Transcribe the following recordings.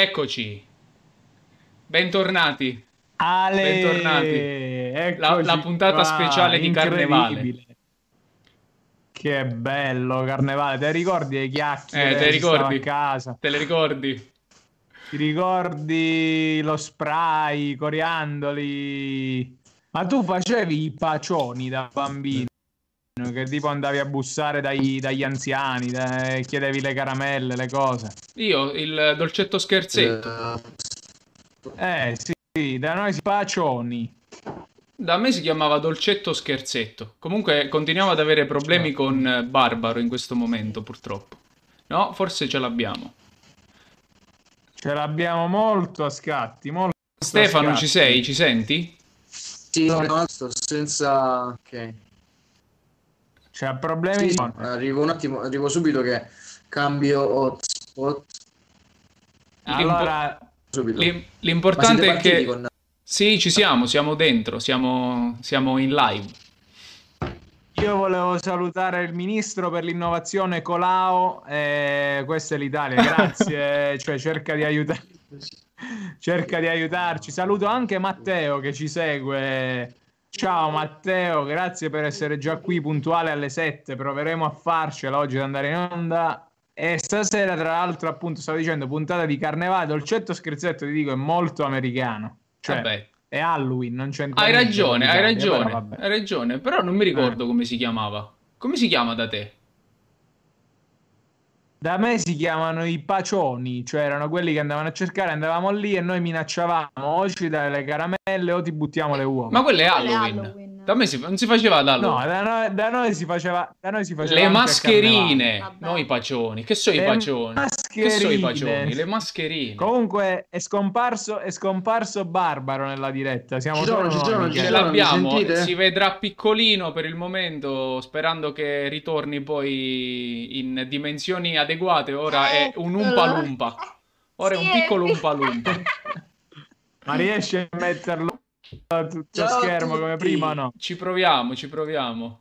Eccoci. Bentornati. Ale, Bentornati. La, la puntata qua, speciale di Carnevale. Che bello, Carnevale. Te ricordi le chiacchiere? Eh, te ricordi? A casa? Te le ricordi? Ti ricordi lo spray, i coriandoli? Ma tu facevi i pacioni da bambino? Che tipo andavi a bussare dai, dagli anziani, dai, chiedevi le caramelle, le cose. Io, il dolcetto scherzetto. Eh, sì, da noi si pacioni. Da me si chiamava dolcetto scherzetto. Comunque continuiamo ad avere problemi con Barbaro in questo momento, purtroppo. No, forse ce l'abbiamo. Ce l'abbiamo molto a scatti, molto Stefano, a scatti. ci sei? Ci senti? Sì, no, sto senza... Ok. C'è problemi? Sì, arrivo un attimo, arrivo subito che cambio hotspot. Allora, L'im- l'importante è che... Con... Sì, ci siamo, siamo dentro, siamo, siamo in live. Io volevo salutare il ministro per l'innovazione Colau, eh, questa è l'Italia, grazie, cioè cerca di aiutare. cerca di aiutarci. Saluto anche Matteo che ci segue Ciao Matteo, grazie per essere già qui puntuale alle 7. Proveremo a farcela oggi ad andare in onda. E stasera, tra l'altro, appunto, stavo dicendo puntata di carnevale. Dolcetto scherzetto, ti dico, è molto americano. Cioè, Vabbè. è Halloween, non c'entra Hai ragione, hai ragione. Però, hai ragione, però non mi ricordo eh. come si chiamava. Come si chiama da te? Da me si chiamano i pacioni, cioè erano quelli che andavano a cercare, andavamo lì e noi minacciavamo o ci dai le caramelle o ti buttiamo le uova. Ma quello è Halloween. Da me si, non si faceva da Halloween. No, da noi, da noi, si faceva, da noi si faceva Le mascherine, non i pacioni. Che sono i pacioni? Mascherine. Che sono i pacioni? Le mascherine. Comunque è scomparso, è scomparso Barbaro nella diretta. Siamo ci sono, ci sono, Ce l'abbiamo, si vedrà piccolino per il momento, sperando che ritorni poi in dimensioni adeguate. Ora è un umpa lumpa. Ora è un piccolo umpa lumpa. Ma riesci a metterlo tutto Ciao schermo come prima no? Ci proviamo, ci proviamo.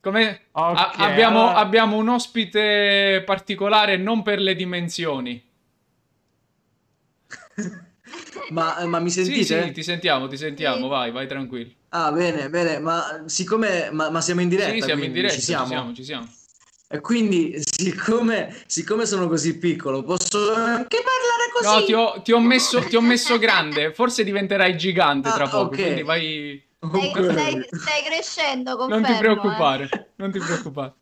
Come... Okay, a- abbiamo, abbiamo un ospite particolare non per le dimensioni. ma, ma, mi sentite? Sì, sì, ti sentiamo, ti sentiamo, sì. vai, vai tranquillo. Ah, bene, bene, ma siccome... Ma, ma siamo in diretta? Sì, siamo in diretta, ci siamo, ci siamo. Ci siamo. E quindi, siccome, siccome, sono così piccolo, posso anche parlare così? No, ti ho, ti ho, messo, ti ho messo, grande. Forse diventerai gigante tra ah, poco. Okay. Quindi vai. Stai, stai, stai crescendo, confermo, Non ti preoccupare, eh. non ti preoccupare.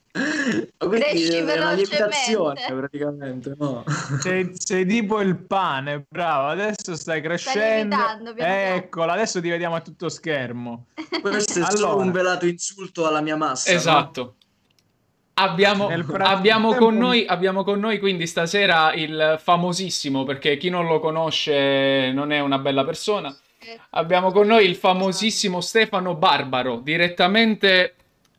Cresci è una lievitazione praticamente no? sei, sei, tipo il pane bravo adesso stai crescendo stai eccola adesso ti vediamo a tutto schermo questo è allora. solo un velato insulto alla mia massa esatto no? Abbiamo, abbiamo, con noi, abbiamo, con noi, quindi stasera il famosissimo, perché chi non lo conosce non è una bella persona. Abbiamo con noi il famosissimo Stefano Barbaro, direttamente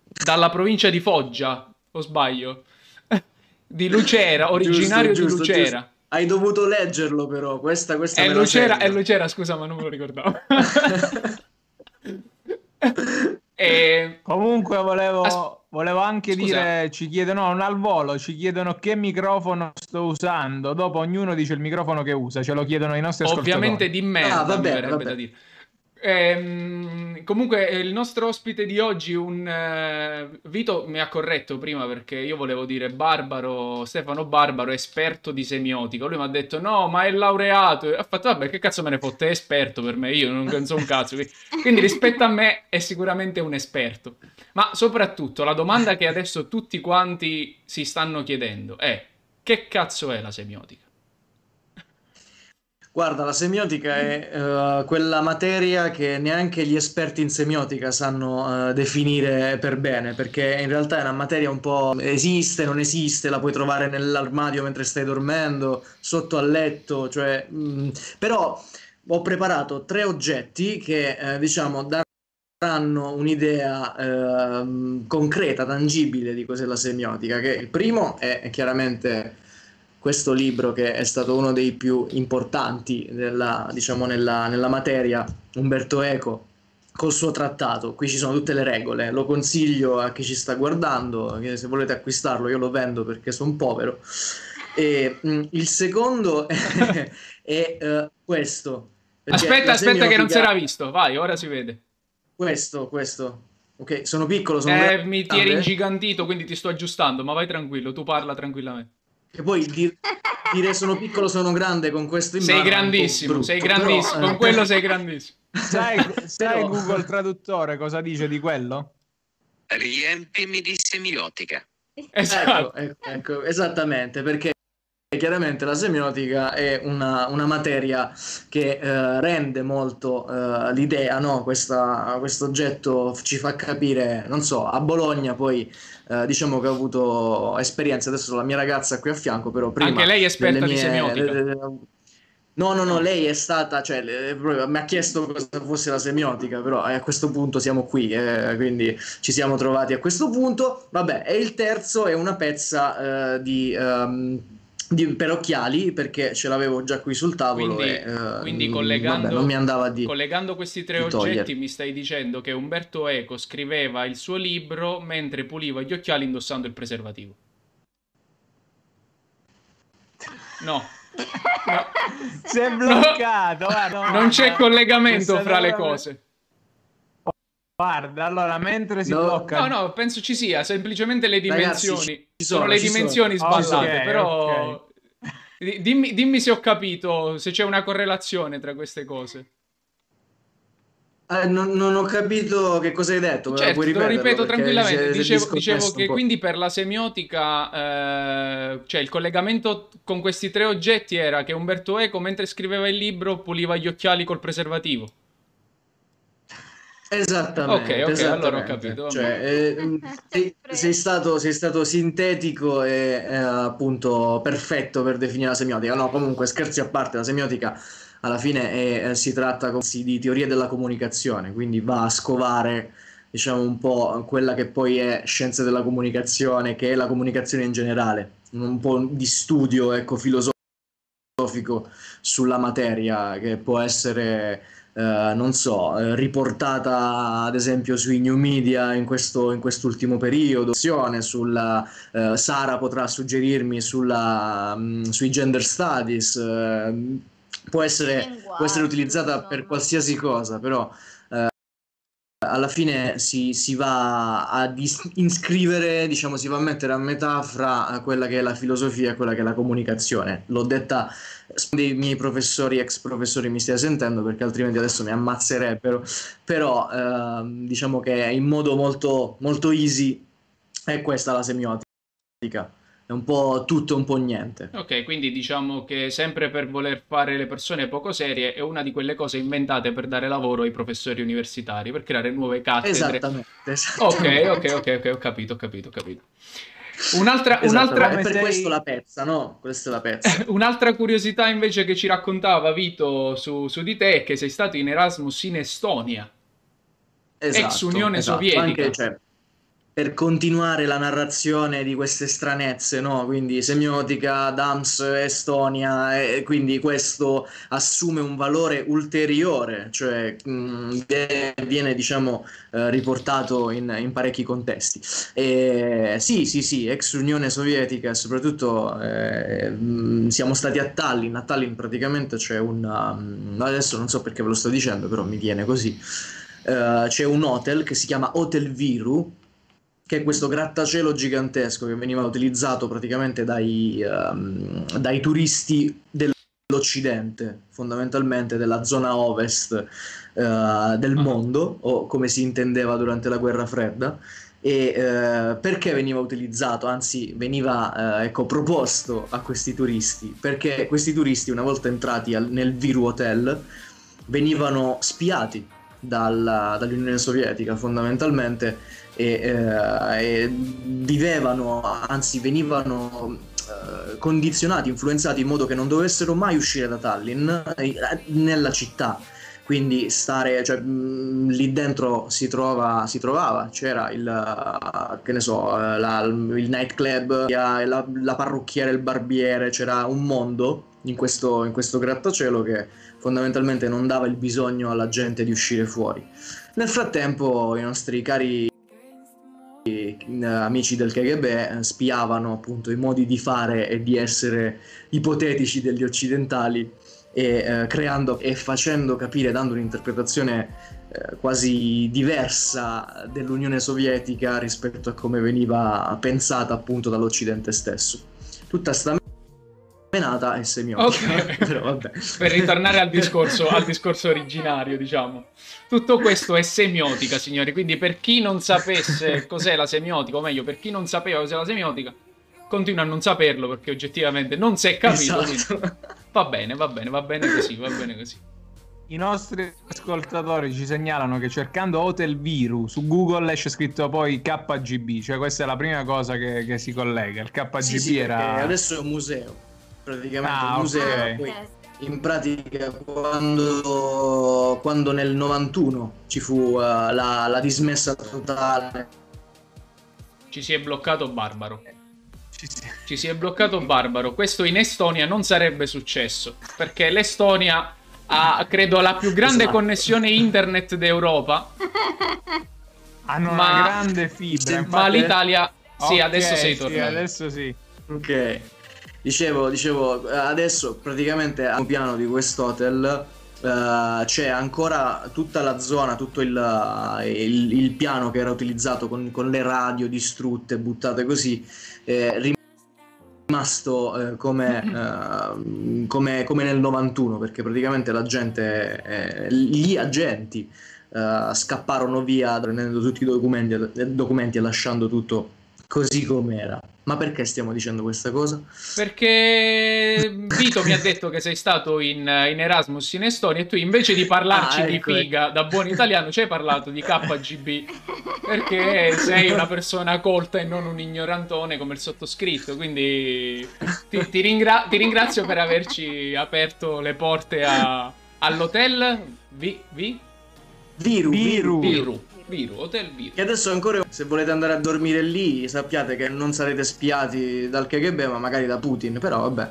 dalla provincia di Foggia, o sbaglio? di Lucera, originario giusto, giusto, di Lucera. Giusto. Hai dovuto leggerlo però, questa, questa è Lucera, è Lucera, scusa ma non me lo ricordavo. e... Comunque volevo... As- Volevo anche Scusa. dire, ci chiedono no, al volo, ci chiedono che microfono sto usando. Dopo ognuno dice il microfono che usa, ce lo chiedono i nostri ascoltatori. Ovviamente di merda, ah, vabbè, vabbè. da dire. Ehm, comunque il nostro ospite di oggi, un uh, Vito mi ha corretto prima perché io volevo dire Barbaro, Stefano Barbaro, esperto di semiotica. Lui mi ha detto no, ma è laureato. Ha fatto vabbè, che cazzo me ne fotte, è esperto per me, io non so un cazzo. Quindi rispetto a me è sicuramente un esperto. Ma soprattutto la domanda che adesso tutti quanti si stanno chiedendo è che cazzo è la semiotica? Guarda, la semiotica è uh, quella materia che neanche gli esperti in semiotica sanno uh, definire per bene, perché in realtà è una materia un po' esiste, non esiste, la puoi trovare nell'armadio mentre stai dormendo, sotto al letto, cioè, mh, mm, però ho preparato tre oggetti che uh, diciamo daranno un'idea concreta, tangibile di cos'è la semiotica, che il primo è chiaramente questo libro che è stato uno dei più importanti nella, diciamo, nella, nella materia, Umberto Eco, col suo trattato. Qui ci sono tutte le regole, lo consiglio a chi ci sta guardando, se volete acquistarlo io lo vendo perché sono povero. E mh, il secondo è, è uh, questo. Aspetta, aspetta che non si era visto. Vai, ora si vede. Questo, questo. Ok, sono piccolo, sono eh, mi ti eri ingigantito, quindi ti sto aggiustando, ma vai tranquillo, tu parla tranquillamente. E poi dir- dire sono piccolo, sono grande con questo in Sei grandissimo, brutto, sei grandissimo, però... con eh. quello sei grandissimo. Sai, sai però... Google Traduttore cosa dice di quello? Riempimi di semiotica. Esatto. Ecco, ecco, ecco, esattamente, perché chiaramente la semiotica è una, una materia che eh, rende molto eh, l'idea, no? questo oggetto ci fa capire, non so, a Bologna poi eh, diciamo che ho avuto esperienze, adesso la mia ragazza qui a fianco, però prima... Anche lei è esperta mie, di semiotica. Le, le, No, no, no, lei è stata, cioè, mi ha chiesto cosa fosse la semiotica, però a questo punto siamo qui, eh, quindi ci siamo trovati a questo punto. Vabbè, e il terzo è una pezza eh, di... Um, di, per occhiali perché ce l'avevo già qui sul tavolo quindi, e uh, quindi collegando, vabbè, non mi andava di collegando questi tre oggetti togliere. mi stai dicendo che Umberto Eco scriveva il suo libro mentre puliva gli occhiali indossando il preservativo no, no. si è bloccato no. guarda, non c'è collegamento fra le cose Guarda, allora, mentre si no, blocca... No, no, penso ci sia, semplicemente le dimensioni. Ragazzi, ci sono, sono le dimensioni sono. sballate, okay, però... Okay. Dimmi, dimmi, se ho capito, se c'è una correlazione tra queste cose. Eh, non, non, ho capito che cosa hai detto. Certo, lo ripeto tranquillamente. Se, dicevo, dicevo che quindi per la semiotica, eh, cioè il collegamento con questi tre oggetti era che Umberto Eco, mentre scriveva il libro, puliva gli occhiali col preservativo. Esattamente. Ok, ok, esattamente. allora ho capito. Cioè, eh, sei, sei, stato, sei, stato, sintetico e eh, appunto perfetto per definire la semiotica. No, comunque scherzi a parte, la semiotica alla fine è, eh, si tratta di teoria della comunicazione, quindi va a scovare diciamo un po' quella che poi è scienza della comunicazione, che è la comunicazione in generale, un po' di studio ecco, filosofico sulla materia che può essere eh, non so, eh, riportata ad esempio sui new media in, questo, in quest'ultimo periodo, sulla, uh, Sara potrà suggerirmi sulla, um, sui gender studies, può, essere, può essere utilizzata per qualsiasi cosa, però alla fine si, si, va a dis- iscrivere, diciamo, si va a mettere a metà fra quella che è la filosofia e quella che è la comunicazione. L'ho detta dei miei professori, ex professori mi stia sentendo perché altrimenti adesso mi ammazzerebbero, però eh, diciamo che in modo molto, molto easy è questa la semiotica è un po' tutto un po' niente. Ok, quindi diciamo che sempre per voler fare le persone poco serie è una di quelle cose inventate per dare lavoro ai professori universitari, per creare nuove cattedre. Esattamente. esattamente. Ok, ok, ok, ok, ho capito, ho capito, ho capito. Un'altra, esatto, un'altra... Per sei... questo la pezza, no? Questa è la pezza. un'altra curiosità invece che ci raccontava Vito su, su, di te è che sei stato in Erasmus in Estonia, esatto, ex Unione esatto. Sovietica. Anche, cioè, per continuare la narrazione di queste stranezze, no? Quindi semiotica, Dams, Estonia, e quindi questo assume un valore ulteriore, cioè mh, mm, viene, diciamo, eh, riportato in, in, parecchi contesti. E, sì, sì, sì, ex Unione Sovietica, soprattutto eh, mh, mm, siamo stati a Tallinn, a Tallinn praticamente c'è un... Um, adesso non so perché ve lo sto dicendo, però mi viene così. Uh, c'è un hotel che si chiama Hotel Viru, che è questo grattacielo gigantesco che veniva utilizzato praticamente dai, um, dai turisti dell'Occidente, fondamentalmente della zona ovest uh, del uh-huh. mondo, o come si intendeva durante la guerra fredda. E uh, perché veniva utilizzato, anzi veniva uh, ecco, proposto a questi turisti? Perché questi turisti, una volta entrati al, nel Viru Hotel, venivano spiati dalla, dall'Unione Sovietica fondamentalmente e, eh, e vivevano, anzi venivano eh, condizionati, influenzati in modo che non dovessero mai uscire da Tallinn eh, nella città. Quindi stare, cioè, mh, lì dentro si, trova, si trovava, c'era il, che ne so, la, il nightclub, la, la parrucchiera, il barbiere, c'era un mondo in questo, in questo grattacielo che fondamentalmente non dava il bisogno alla gente di uscire fuori. Nel frattempo i nostri cari amici del KGB eh, spiavano appunto i modi di fare e di essere ipotetici degli occidentali e eh, creando e facendo capire, dando un'interpretazione eh, quasi diversa dell'Unione Sovietica rispetto a come veniva pensata appunto dall'Occidente stesso. Tutta sta menata è semiotica. Okay. Però, vabbè. per ritornare al discorso, al discorso originario, diciamo. Tutto questo è semiotica, signori. Quindi, per chi non sapesse cos'è la semiotica, o meglio, per chi non sapeva cos'è la semiotica, continua a non saperlo perché oggettivamente non si è capito. Esatto. Va bene, va bene, va bene così, va bene così. I nostri ascoltatori ci segnalano che cercando Hotel Viru su Google esce scritto poi KGB, cioè questa è la prima cosa che, che si collega. Il KGB sì, sì, era. Adesso è un museo praticamente ah, museo. Okay. Poi, in pratica quando, quando, nel 91 ci fu uh, la, la, dismessa totale. Ci si è bloccato Barbaro. Ci si... ci si è bloccato Barbaro. Questo in Estonia non sarebbe successo perché l'Estonia ha credo la più grande esatto. connessione internet d'Europa. Hanno ma... una grande fibra ma l'Italia sì okay, adesso sei tornato. sì, adesso sì. Ok Dicevo, dicevo, adesso praticamente a un piano di quest'hotel uh, c'è ancora tutta la zona, tutto il, il, il piano che era utilizzato con, con, le radio distrutte, buttate così, eh, rimasto eh, come, uh, come, come, nel 91 perché praticamente la gente, eh, gli agenti uh, scapparono via prendendo tutti i documenti, documenti e lasciando tutto così com'era. Ma perché stiamo dicendo questa cosa? Perché Vito mi ha detto che sei stato in, in Erasmus in Estonia e tu invece di parlarci ah, ecco, di figa da buon italiano ci hai parlato di KGB perché sei una persona colta e non un ignorantone come il sottoscritto. Quindi ti, ti, ringra- ti ringrazio per averci aperto le porte a, all'hotel Vi, vi? Viru. Viru. Viru. Viru, Hotel Viru. E adesso ancora, se volete andare a dormire lì, sappiate che non sarete spiati dal KGB, ma magari da Putin. Però vabbè,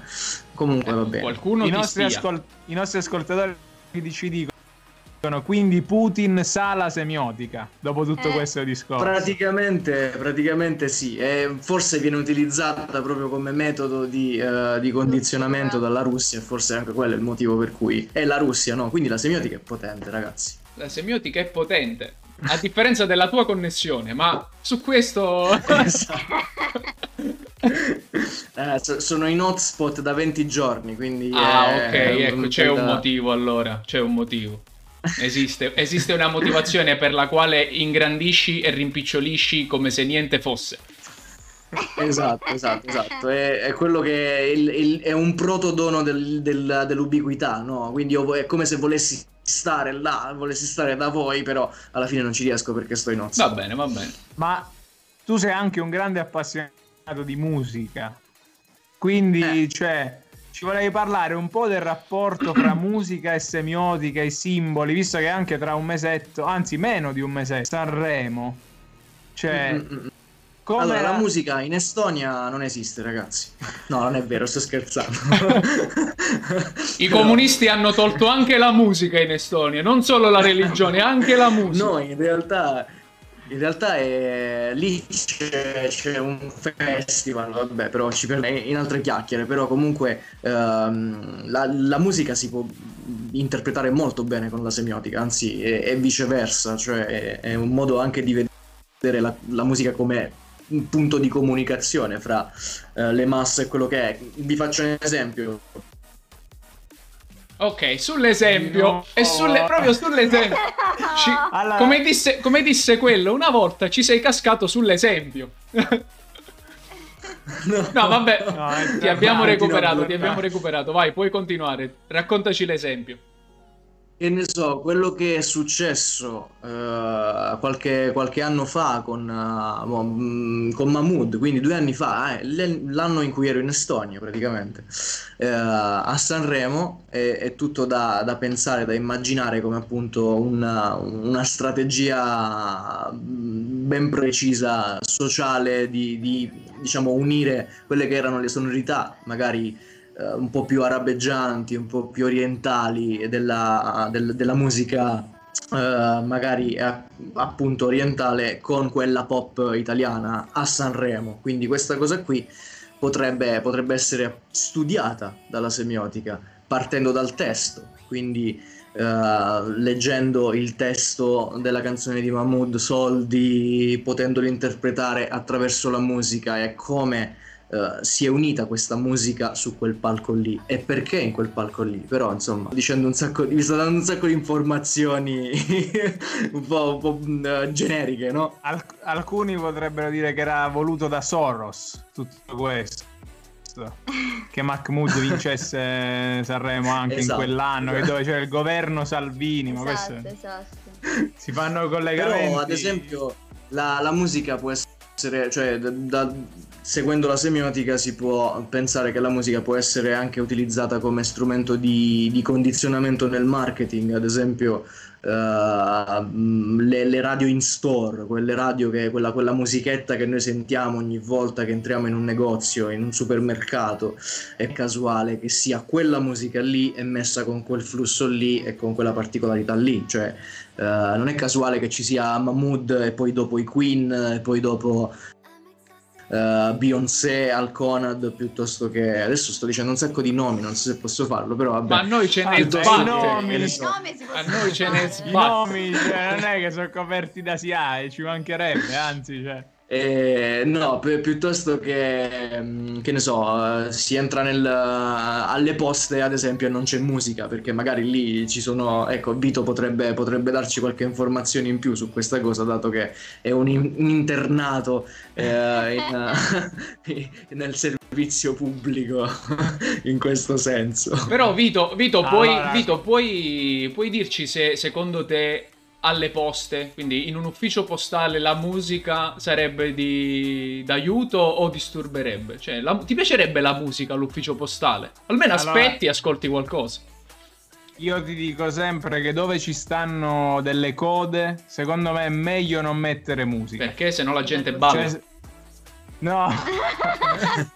comunque eh, va bene. Qualcuno I nostri, ascol- I nostri ascoltatori ci dicono quindi Putin sa la semiotica dopo tutto eh. questo discorso. Praticamente, praticamente sì, e forse viene utilizzata proprio come metodo di, uh, di, condizionamento dalla Russia, forse anche quello è il motivo per cui è la Russia, no? Quindi la semiotica è potente, ragazzi. La semiotica è potente a differenza della tua connessione, ma su questo... eh, sono in hotspot da 20 giorni, quindi... Ah, ok, ecco, c'è un motivo allora, c'è un motivo. Esiste, esiste una motivazione per la quale ingrandisci e rimpicciolisci come se niente fosse. Esatto, esatto, esatto. È, è quello che è, il, il, è un protodono del, del, dell'ubiquità, no? Quindi è come se volessi stare là, volessi stare da voi, però alla fine non ci riesco perché sto in nozze. Va bene, va bene. Ma tu sei anche un grande appassionato di musica, quindi eh. cioè ci volevi parlare un po' del rapporto fra musica e semiotica e simboli, visto che anche tra un mesetto, anzi meno di un mesetto, Sanremo. Cioè, Mm-mm. Come allora, la... la musica in Estonia non esiste, ragazzi. No, non è vero, sto scherzando. I comunisti hanno tolto anche la musica in Estonia, non solo la religione, anche la musica. No, in realtà, in realtà è... lì c'è, c'è, un festival, vabbè, però ci per... in altre chiacchiere, però comunque ehm, la, la, musica si può interpretare molto bene con la semiotica, anzi è, è viceversa, cioè è, è, un modo anche di vedere la, la musica come un punto di comunicazione fra uh, le masse e quello che è. Vi faccio un esempio. Ok, sull'esempio, no. e sulle, proprio sull'esempio, ci, allora... come, disse, come disse quello, una volta ci sei cascato sull'esempio. No, no vabbè, no, ti abbiamo recuperato, ti abbiamo recuperato. Vai, puoi continuare. Raccontaci l'esempio. Che ne so, quello che è successo uh, qualche, qualche, anno fa con, uh, con, Mahmood, quindi due anni fa, eh, l'anno in cui ero in Estonia praticamente, uh, a Sanremo, è, è tutto da, da, pensare, da immaginare come appunto una, una strategia ben precisa sociale di, di diciamo unire quelle che erano le sonorità magari eh, un po' più arabeggianti, un po' più orientali della, del, della musica eh, magari eh, appunto orientale con quella pop italiana a Sanremo. Quindi questa cosa qui potrebbe, potrebbe essere studiata dalla semiotica partendo dal testo. Quindi Uh, leggendo il testo della canzone di Mahmood Soldi, potendolo interpretare attraverso la musica e come uh, si è unita questa musica su quel palco lì e perché in quel palco lì. Però, insomma, dicendo un sacco di, vi sto dando un sacco di informazioni un po', un po' uh, generiche, no? Al- alcuni potrebbero dire che era voluto da Soros tutto questo che Mahmoud vincesse Sanremo anche esatto, in quell'anno, esatto. dove c'era il governo Salvini. Ma esatto, questo... esatto. Si fanno collegamenti. Però, ad esempio, la, la musica può essere, cioè, da, da, seguendo la semiotica si può pensare che la musica può essere anche utilizzata come strumento di, di condizionamento nel marketing, ad esempio uh, le, le, radio in store, quelle radio che quella, quella musichetta che noi sentiamo ogni volta che entriamo in un negozio, in un supermercato, è casuale che sia quella musica lì e messa con quel flusso lì e con quella particolarità lì, cioè uh, non è casuale che ci sia Mahmood e poi dopo i Queen e poi dopo uh, Beyoncé al Conad piuttosto che adesso sto dicendo un sacco di nomi non so se posso farlo però vabbè. Ma a noi ce ne sbatte nomi, a noi ce ne sbatte i nomi cioè, non è che sono coperti da SIAE ci mancherebbe anzi cioè eh, no, pi- piuttosto che, mm, che ne so, si entra nel, alle poste ad esempio e non c'è musica perché magari lì ci sono, ecco, Vito potrebbe, potrebbe darci qualche informazione in più su questa cosa dato che è un, in- un internato eh, in, nel servizio pubblico in questo senso. Però Vito, Vito, puoi, Vito puoi, puoi dirci se secondo te alle poste, quindi in un ufficio postale la musica sarebbe di d'aiuto o disturberebbe? Cioè, la... ti piacerebbe la musica all'ufficio postale? Almeno allora, aspetti e ascolti qualcosa. Io ti dico sempre che dove ci stanno delle code, secondo me è meglio non mettere musica. Perché se no la gente balla. Cioè, No,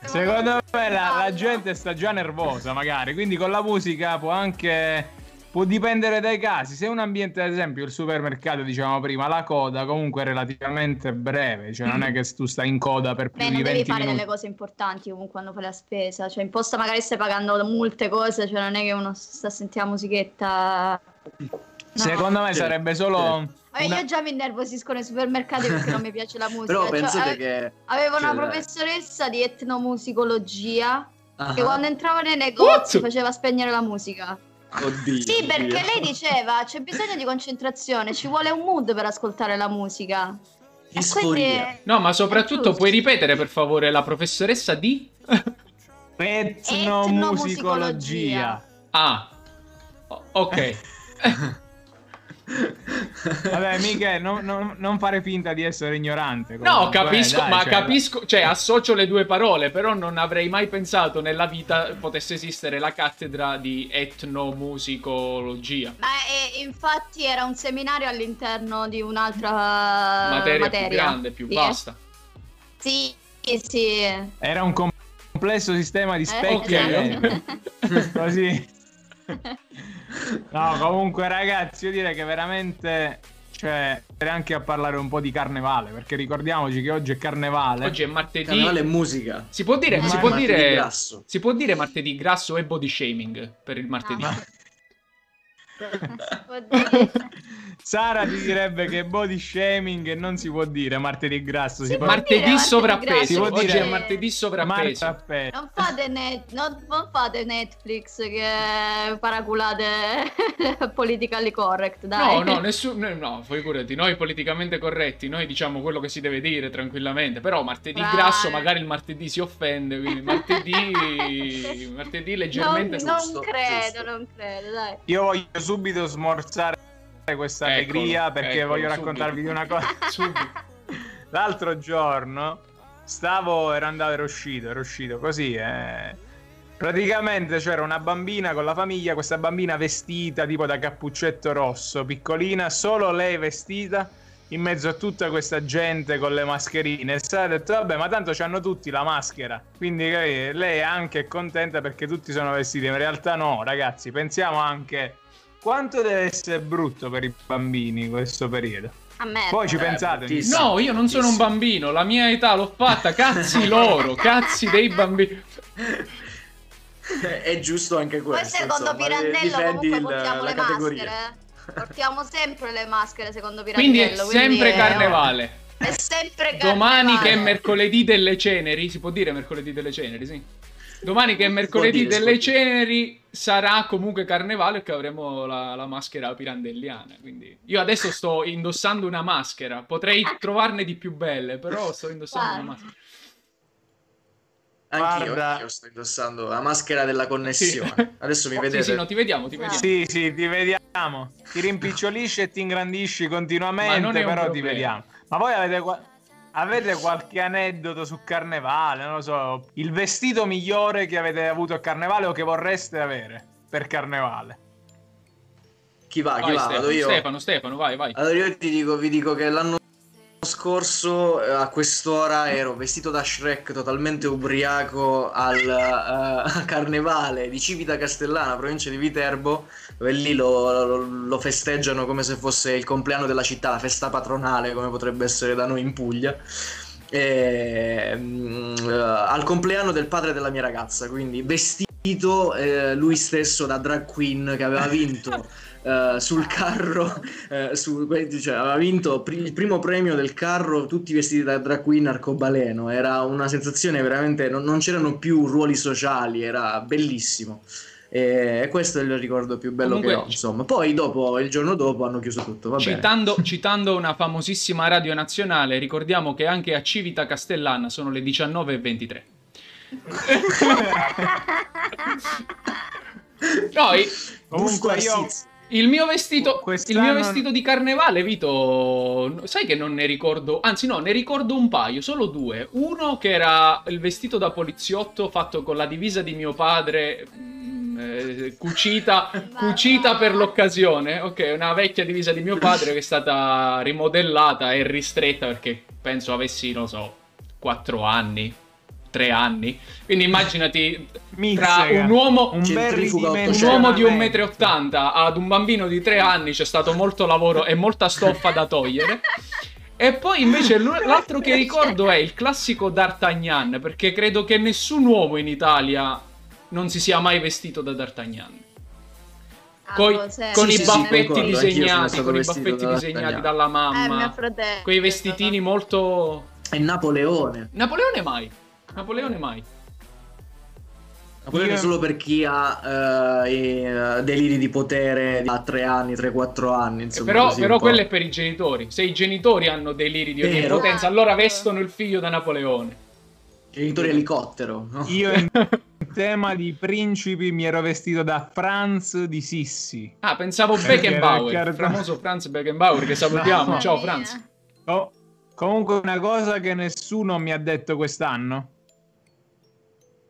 secondo me la, la gente sta già nervosa magari, quindi con la musica può anche Può dipendere dai casi. Se è un ambiente, ad esempio, il supermercato, dicevamo prima, la coda comunque è relativamente breve, cioè non è che tu stai in coda per più Beh, di 20 minuti. devi fare delle cose importanti comunque quando fai la spesa, cioè in posta magari stai pagando molte cose, cioè non è che uno sta a sentire la musichetta. No. Secondo me sarebbe solo. Ma una... io già mi innervosisco nei supermercati perché non mi piace la musica. Però cioè, pensate che. Avevo una professoressa di etnomusicologia uh-huh. che quando entrava nei negozi What? faceva spegnere la musica. Oddio, sì, perché oddio. lei diceva c'è bisogno di concentrazione, ci vuole un mood per ascoltare la musica. Quindi... No, ma soprattutto puoi ripetere per favore la professoressa di etnomusicologia. Ah. ok. Vabbè, mica non, non, non, fare finta di essere ignorante. Comunque. No, capisco, eh, dai, ma cioè... capisco, cioè associo le due parole, però non avrei mai pensato nella vita potesse esistere la cattedra di etnomusicologia. Ma eh, infatti era un seminario all'interno di un'altra materia, materia. più grande, più sì. vasta. Sì, sì. Era un complesso sistema di specchi. Eh, esatto. Così. No, comunque ragazzi, io direi che veramente cioè, anche a parlare un po' di carnevale, perché ricordiamoci che oggi è carnevale. Oggi è martedì. Carnevale e musica. Si può dire, si può dire, grasso. si può dire martedì grasso e body shaming per il martedì. Ah, Sara ti direbbe che body shaming non si può dire martedì grasso. Si, si può martedì dire, sovrappeso. Si può Oggi dire... è martedì sovrappeso. Non fate, net, non, non fate Netflix che paraculate politically correct. Dai. No, no, nessuno. No, figurati, noi politicamente corretti, noi diciamo quello che si deve dire tranquillamente. Però martedì Vai. grasso, magari il martedì si offende. Quindi martedì, martedì leggermente. Non, non credo, giusto. non credo. Dai. Io voglio subito smorzare questa eccolo, allegria perché eccolo, voglio raccontarvi subito. di una cosa. L'altro giorno stavo, ero andato, ero uscito, ero uscito così. Eh. Praticamente c'era una bambina con la famiglia, questa bambina vestita tipo da cappuccetto rosso, piccolina, solo lei vestita in mezzo a tutta questa gente con le mascherine. E si è detto, vabbè, ma tanto hanno tutti la maschera. Quindi lei è anche contenta perché tutti sono vestiti. In realtà no, ragazzi, pensiamo anche quanto deve essere brutto per i bambini questo periodo? A me. Poi ci Eh, pensate? No, io non sono un bambino, la mia età l'ho fatta, cazzi loro, cazzi dei bambini. È giusto anche Poi questo. secondo insomma, Pirandello difendi comunque portiamo la le categoria. maschere. eh. Portiamo sempre le maschere secondo Quindi Pirandello. è sempre è- carnevale. È sempre carnevale. Domani che è mercoledì delle ceneri, si può dire mercoledì delle ceneri, sì. Domani che è mercoledì dire, delle ceneri sarà comunque carnevale perché avremo la, la maschera pirandelliana. Quindi io adesso sto indossando una maschera. Potrei trovarne di più belle, però sto indossando una maschera. Anch'io, anch'io sto indossando la maschera della connessione. Sì. Adesso mi vedete. Sì, sì, no, ti vediamo, ti vediamo. Sì, sì, ti vediamo. Ti rimpicciolisci e ti ingrandisci Ma non continuamente, però ti problema. vediamo. Ma voi avete, avete qualche aneddoto su carnevale? Non lo so, il vestito migliore che avete avuto a carnevale o che vorreste avere per carnevale? Chi va? Chi Vai, va? Stefano, Vado io. Stefano, Stefano, vai, vai. Allora io ti dico, vi dico che l'anno scorso eh, a quest'ora ero vestito da Shrek totalmente ubriaco al a carnevale di Civita Castellana, provincia di Viterbo, dove lì lo, lo- lo festeggiano come se fosse il compleanno della città, festa patronale come potrebbe essere da noi in Puglia. E, mm, eh, al compleanno del padre della mia ragazza, quindi vestito eh, lui stesso da drag queen che aveva vinto eh, sul carro, eh, su- cioè, aveva vinto pri- il primo premio del carro, tutti vestiti da drag queen arcobaleno. Era una sensazione veramente, non, non c'erano più ruoli sociali, era bellissimo. E questo è il ricordo più bello Comunque, che ho. Insomma, poi dopo, il giorno dopo, hanno chiuso tutto. Citando, citando una famosissima radio nazionale, ricordiamo che anche a Civita Castellana sono le 19.23. Poi Comunque io- il mio vestito, il mio vestito di carnevale, Vito, sai che non ne ricordo, anzi no, ne ricordo un paio, solo due. Uno che era il vestito da poliziotto fatto con la divisa di mio padre, mm, eh, cucita, cucita per l'occasione. Ok, una vecchia divisa di mio padre che è stata rimodellata e ristretta perché penso avessi, non so, 4 anni, 3 anni. Quindi immaginati tra un uomo un un uomo di 1,80 m ad un bambino di 3 anni c'è stato molto lavoro e molta stoffa da togliere. E poi invece l'altro che ricordo è il classico D'Artagnan, perché credo che nessun uomo in Italia non si sia mai vestito da D'Artagnan. Ah, Coi- con sì, i baffetti disegnati, con i baffetti da disegnati dalla Eh, mio mamma, fratello. quei vestitini molto... E Napoleone. Napoleone mai, Napoleone mai. Napoleone Io- solo per chi ha eh, i, eh, deliri di potere a 3 anni, 3-4 anni. Insomma, però però quello è per i genitori. Se i genitori hanno deliri di onnipotenza, allora vestono il figlio da Napoleone. Genitori elicottero. no? Io in tema di principi mi ero vestito da Franz di Sissi. Ah, pensavo Beckenbauer, il famoso Franz Beckenbauer che salutiamo. No. Ciao Franz. Oh, comunque una cosa che nessuno mi ha detto quest'anno.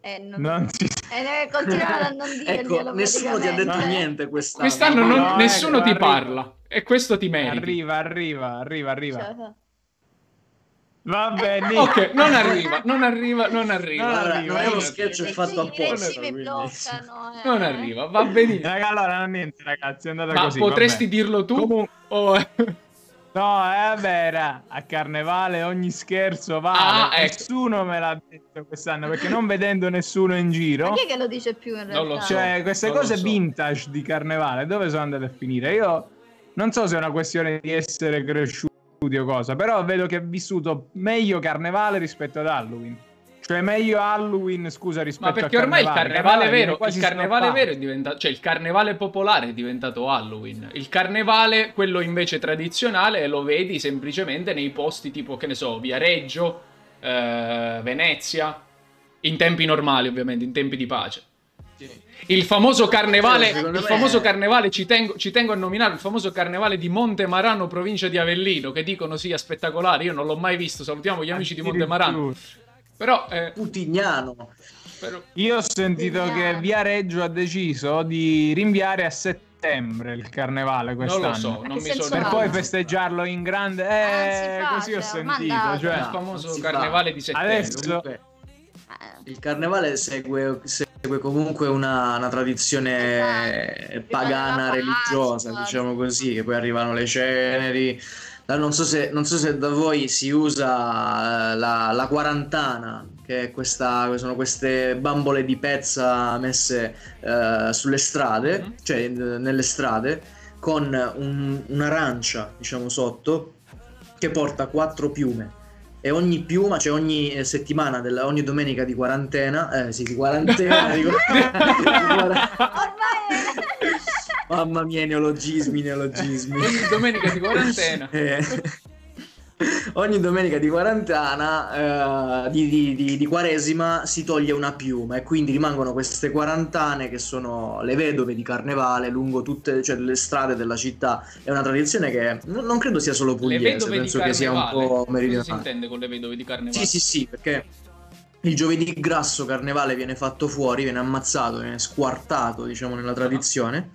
Eh, non... Non si... eh, continuano a non dirglielo ecco, nessuno ti ha detto praticamente. niente quest'anno. Quest'anno non- No, nessuno ecco, ti arriva. parla e questo ti meriti. Arriva, arriva, arriva, arriva. Cioè, Va bene. Ok, non arriva, non arriva, non arriva. Non Allora, arriva, non è uno i fatto apposta. eh. Non arriva, va benissimo. Raga, allora niente, ragazzi, è andata Ma così. potresti vabbè. dirlo tu? Comunque- o- No, eh, vabbè, era a carnevale ogni scherzo vale. Ah, ecco. Nessuno me l'ha detto quest'anno perché non vedendo nessuno in giro. Ma chi è che lo dice più in realtà? Non lo so. Cioè, queste Non cose so. vintage di carnevale, dove sono andate a finire? Io non so se è una questione di essere cresciuti o cosa, però vedo che ha vissuto meglio carnevale rispetto ad Halloween. Cioè, meglio Halloween, scusa, rispetto Ma perché a ormai il carnevale. carnevale vero, il carnevale vero è diventato, cioè il carnevale popolare è diventato Halloween. Il carnevale, quello invece tradizionale, lo vedi semplicemente nei posti tipo, che ne so, Viareggio, eh, Venezia, in tempi normali ovviamente, in tempi di pace. Il famoso carnevale, Cioè, il me- famoso carnevale ci tengo, ci tengo a nominare, il famoso carnevale di Montemarano, provincia di Avellino, che dicono sia spettacolare, io non l'ho mai visto, salutiamo gli amici di Montemarano. Però, eh, Putignano. però- Io ho sentito che Viareggio ha deciso di rinviare a settembre il carnevale non quest'anno. lo so, non mi sono Per poi festeggiarlo in grande. Ah, Eh, così ho cioè, sentito. mandato. Cioè, il No, famoso non si fa. carnevale di settembre. Adesso- Eh, Il carnevale segue, segue comunque una, una tradizione Esatto. pagana religiosa, diciamo così, che poi arrivano le ceneri. Non so se, non so se da voi si usa eh, la, la quarantana, che è questa, sono queste bambole di pezza messe eh, sulle strade, Mhm. cioè nelle strade, con un- un'arancia, diciamo, sotto, che porta quattro piume. E ogni piuma, cioè ogni eh, settimana, della- ogni domenica di quarantena, eh sì, di quarantena, dico- di quara- Ormai mamma mia, neologismi, neologismi. Ogni domenica di quarantena. Eh, ogni domenica di quarantena, eh, di, di- di- di quaresima, si toglie una piuma e quindi rimangono queste quarantane che sono le vedove di carnevale lungo tutte cioè, le strade della città. È una tradizione che non, non credo sia solo pugliese, penso che sia un po' Cosa si meridionale. intende con le vedove di carnevale? Sì, sì, sì, perché il giovedì grasso carnevale viene fatto fuori, viene ammazzato, viene squartato, diciamo, nella tradizione.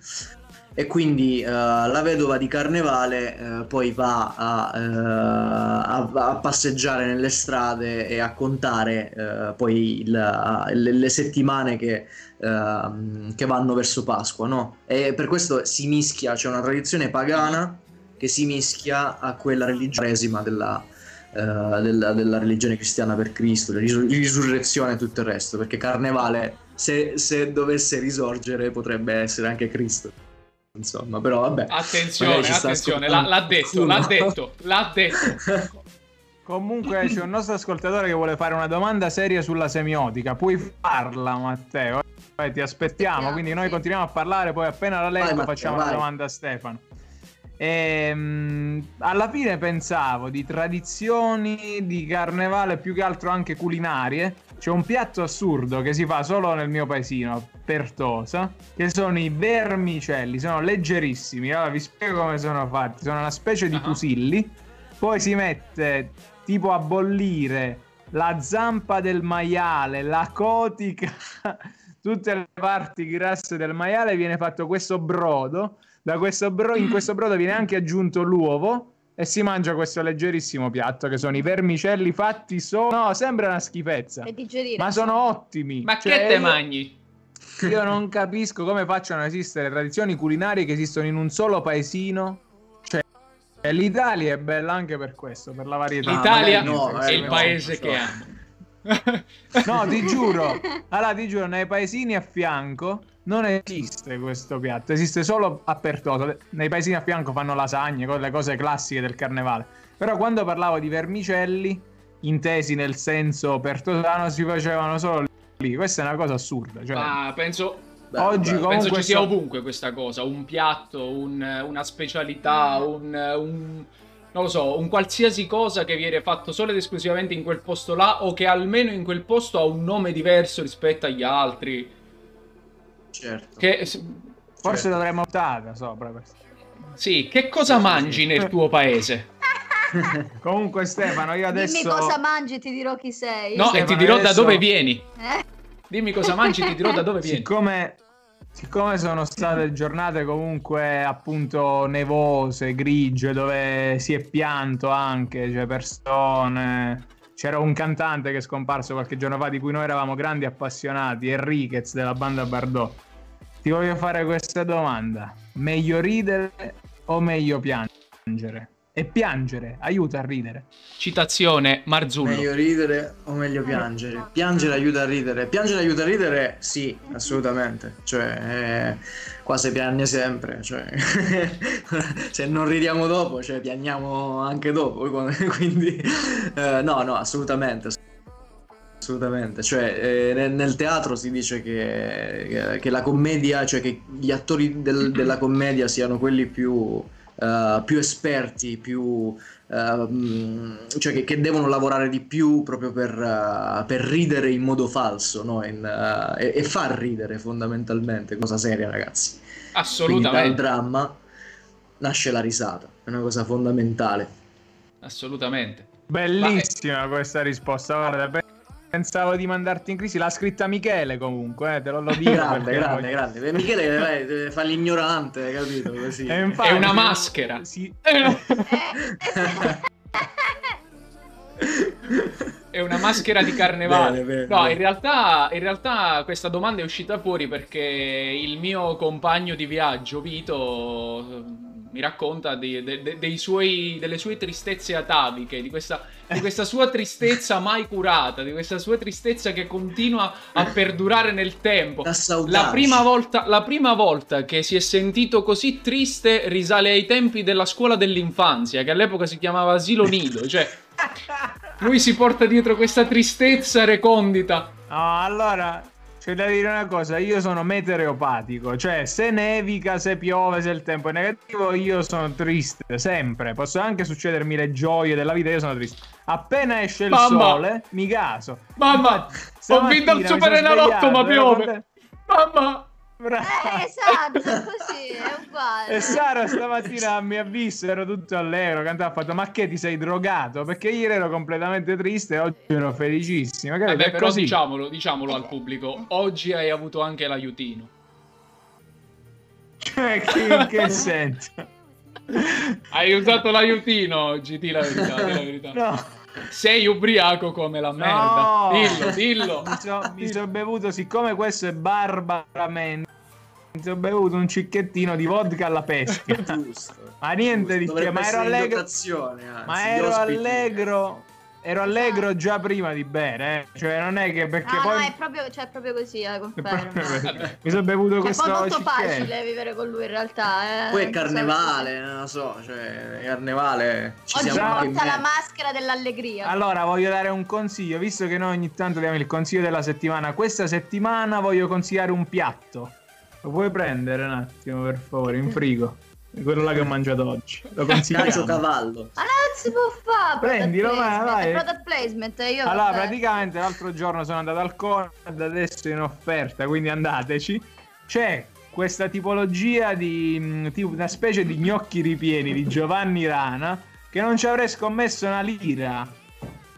E quindi eh, la vedova di carnevale eh, poi va a, eh, a- a passeggiare nelle strade e a contare poi il- le, le settimane che, ehm, che vanno verso Pasqua, no? E per questo si mischia, c'è una tradizione pagana che si mischia a quella religionesima della, della, della religione cristiana per Cristo, la risur- risurrezione e tutto il resto, perché carnevale, se, se dovesse risorgere, potrebbe essere anche Cristo. Insomma, però vabbè. Attenzione, attenzione, l'ha, l'ha detto, l'ha detto, l'ha detto. Comunque c'è un nostro ascoltatore che vuole fare una domanda seria sulla semiotica. Puoi farla, Matteo. Vai, ti aspettiamo, quindi noi continuiamo a parlare, poi appena la leggo Vai, Matteo, facciamo la vai. domanda a Stefano. Ehm, alla fine pensavo di tradizioni di carnevale più che altro anche culinarie. C'è un piatto assurdo che si fa solo nel mio paesino, Pertosa, che sono i vermicelli, sono leggerissimi. Allora vi spiego come sono fatti. Sono una specie di Ah. fusilli, poi si mette tipo a bollire la zampa del maiale, la cotica, tutte le parti grasse del maiale, viene fatto questo brodo. Da questo bro- in questo brodo viene anche aggiunto l'uovo e si mangia questo leggerissimo piatto che sono i vermicelli fatti solo. No, sembra una schifezza. Ma sono ottimi. Ma Cioè, che te mangi? Io non capisco come facciano ad esistere tradizioni culinarie che esistono in un solo paesino. Cioè, e l'Italia è bella anche per questo, per la varietà. L'Italia magari no, è il no, paese che amo. No, ti giuro. Allora, ti giuro, nei paesini a fianco non esiste questo piatto. Esiste solo a Pertosa. Nei paesini a fianco fanno lasagne, con le cose classiche del carnevale. Però quando parlavo di vermicelli, intesi nel senso pertosano, si facevano solo lì. Questa è una cosa assurda. Cioè, Ma penso, Beh, Oggi beh, penso Comunque ci sia so- ovunque questa cosa, un piatto, un- una specialità, un, un- non lo so, un qualsiasi cosa che viene fatto solo ed esclusivamente in quel posto là o che almeno in quel posto ha un nome diverso rispetto agli altri. Certo. Che, forse certo. dovremmo optare sopra questo. sì, che cosa mangi nel tuo paese? Comunque, Stefano, io adesso. Dimmi cosa mangi, ti dirò chi sei. No, Stefano, e ti dirò da adesso- dove vieni. Eh? Dimmi cosa mangi, ti dirò da dove vieni. Siccome, siccome sono state giornate comunque appunto nevose, grigie, dove si è pianto anche, cioè persone. C'era un cantante che è scomparso qualche giorno fa di cui noi eravamo grandi appassionati, Enriquez della banda Bardot. Ti voglio fare questa domanda: meglio ridere o meglio piangere? E piangere aiuta a ridere. Citazione Marzullo. Meglio ridere o meglio piangere? Piangere aiuta a ridere. Piangere aiuta a ridere? Sì, assolutamente. Cioè, eh, qua si piange sempre. Cioè, se non ridiamo dopo, cioè, piangiamo anche dopo. Quindi, eh, no, no, assolutamente. Assolutamente, cioè eh, nel, teatro si dice che, che- la commedia, cioè che gli attori del- della commedia siano quelli più, eh, più esperti, più, ehm, cioè che, che devono lavorare di più proprio per, eh, per ridere in modo falso no? In, eh, e, e far ridere fondamentalmente, cosa seria ragazzi. Quindi dal Assolutamente. dramma nasce la risata, è una cosa fondamentale. Assolutamente. Bellissima questa risposta. Guarda, pensavo di mandarti in crisi. L'ha scritta Michele comunque, eh, te lo, lo dico. Grande, grande, poi- grande. Michele eh, fa l'ignorante, capito? Così. E infatti- È una maschera. Sì. Eh, è una maschera di carnevale. Bene, bene, no, bene. in realtà, in realtà questa domanda è uscita fuori perché il mio compagno di viaggio, Vito, eh, mi racconta di- de- de- dei suoi- delle sue tristezze ataviche, di questa, di questa sua tristezza mai curata, di questa sua tristezza che continua a perdurare nel tempo. La prima, volta, la prima volta che si è sentito così triste risale ai tempi della scuola dell'infanzia, che all'epoca si chiamava asilo nido. Cioè, lui si porta dietro questa tristezza recondita. No, allora c'è da dire una cosa, io sono meteoropatico, cioè se nevica, se piove, se il tempo è negativo, io sono triste, sempre. Possono anche succedermi le gioie della vita, io sono triste. Appena esce il Mamma. sole, mi caso. Mamma, ho Stamattina vinto il mi Super sono Enalotto, ma piove. Mamma, Bravo. Eh, esatto, così, è uguale. E Sara stamattina mi ha visto, ero tutto allegro, cantava, ha fatto ma che ti sei drogato? Perché ieri ero completamente triste e oggi ero felicissimo. Vabbè, È però così. diciamolo, diciamolo al pubblico. Oggi hai avuto anche l'aiutino. Cioè, che, in che senso? Hai usato l'aiutino oggi, di la verità, di la verità. No. Sei ubriaco come la merda. No. Dillo, dillo. Mi sono so bevuto, siccome questo è barbaramente, mi sono bevuto un cicchettino di vodka alla pesca. Giusto. Ma niente di Dovrebbe che, ma ero allegro. Ma ero ospiti. allegro. Ero allegro già prima di bere, eh. Cioè, non è che perché No, poi. no, è proprio, cioè, è proprio così, eh, confermo. Vabbè. mi sono bevuto Cioè, questo è molto facile vivere con lui in realtà. Eh. Poi è carnevale, non lo so, cioè, carnevale ci Oggi siamo porta la maschera dell'allegria. Allora, voglio dare un consiglio, visto che noi ogni tanto diamo il consiglio della settimana. Questa settimana voglio consigliare un piatto. Lo puoi prendere un attimo, per favore, in frigo. Quello là che ho mangiato oggi. Lo Calcio consigliamo. cavallo. Ma non si può fare. Prendilo, placement, vai. è Product placement. eh, Io Allora, praticamente l'altro giorno sono andato al Conad, adesso è in offerta, quindi andateci. C'è questa tipologia di mh, tipo una specie di gnocchi ripieni di Giovanni Rana che non ci avrei scommesso una lira.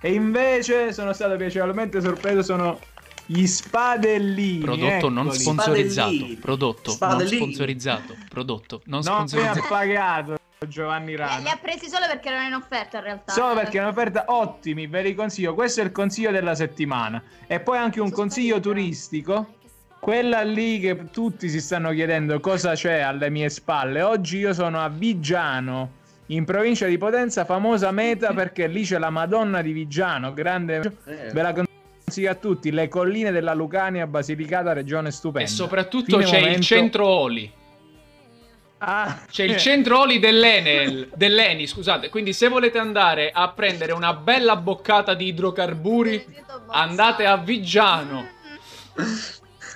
E invece sono stato piacevolmente sorpreso, sono gli spadellini. Prodotto non sponsorizzato. Spadellini. Prodotto non sponsorizzato. Prodotto non Non mi ha sponsorizzato. pagato Giovanni Li, li Rana. ha presi solo perché erano in offerta in realtà. Solo perché è un'offerta ottimi, ve li consiglio. Questo è il consiglio della settimana. E poi anche un consiglio turistico. Quella lì che tutti si stanno chiedendo cosa c'è alle mie spalle. Oggi io sono a Vigiano, in provincia di Potenza, famosa meta perché lì c'è la Madonna di Vigiano, grande. Eh, Ve la consiglio a tutti. Le colline della Lucania, Basilicata, regione stupenda. E soprattutto Fine c'è il momento- centro Oli. Ah, C'è il centro Oli dell'Enel, dell'Eni, scusate. Quindi se volete andare a prendere una bella boccata di idrocarburi, andate a Viggiano.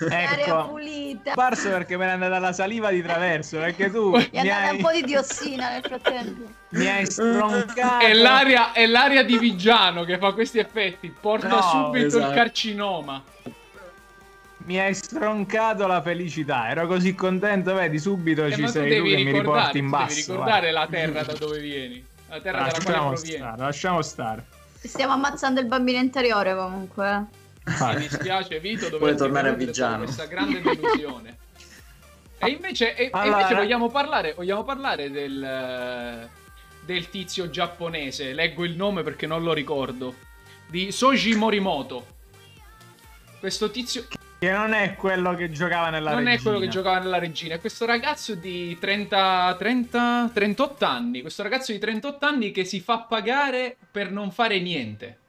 Ecco. pulita. Parso perché me ne è andata la saliva di traverso. Perché tu Gli è mi andata hai, un po' di diossina nel frattempo. mi hai stroncato. È l'aria, è l'aria di Viggiano che fa questi effetti. Porta No, subito esatto. il carcinoma. Mi hai stroncato la felicità. Ero così contento, vedi, subito Eh, ci tu sei tu devi che mi riporti in tu basso. devi ricordare la terra da dove vieni. La terra vai. dalla quale Lasciamo provieni. stare, lasciamo stare. Stiamo ammazzando il bambino interiore comunque. Mi dispiace Vito Vuole dover tornare a Viggiano. questa grande delusione. e invece, e- e Allora- invece vogliamo parlare, vogliamo parlare del, eh, del tizio giapponese. Leggo il nome perché non lo ricordo. Di Soji Morimoto. Questo tizio Che non è quello che giocava nella non regina. è quello che giocava nella regina, è questo ragazzo di 30, 30, 38 anni. Questo ragazzo di 38 anni che si fa pagare per non fare niente.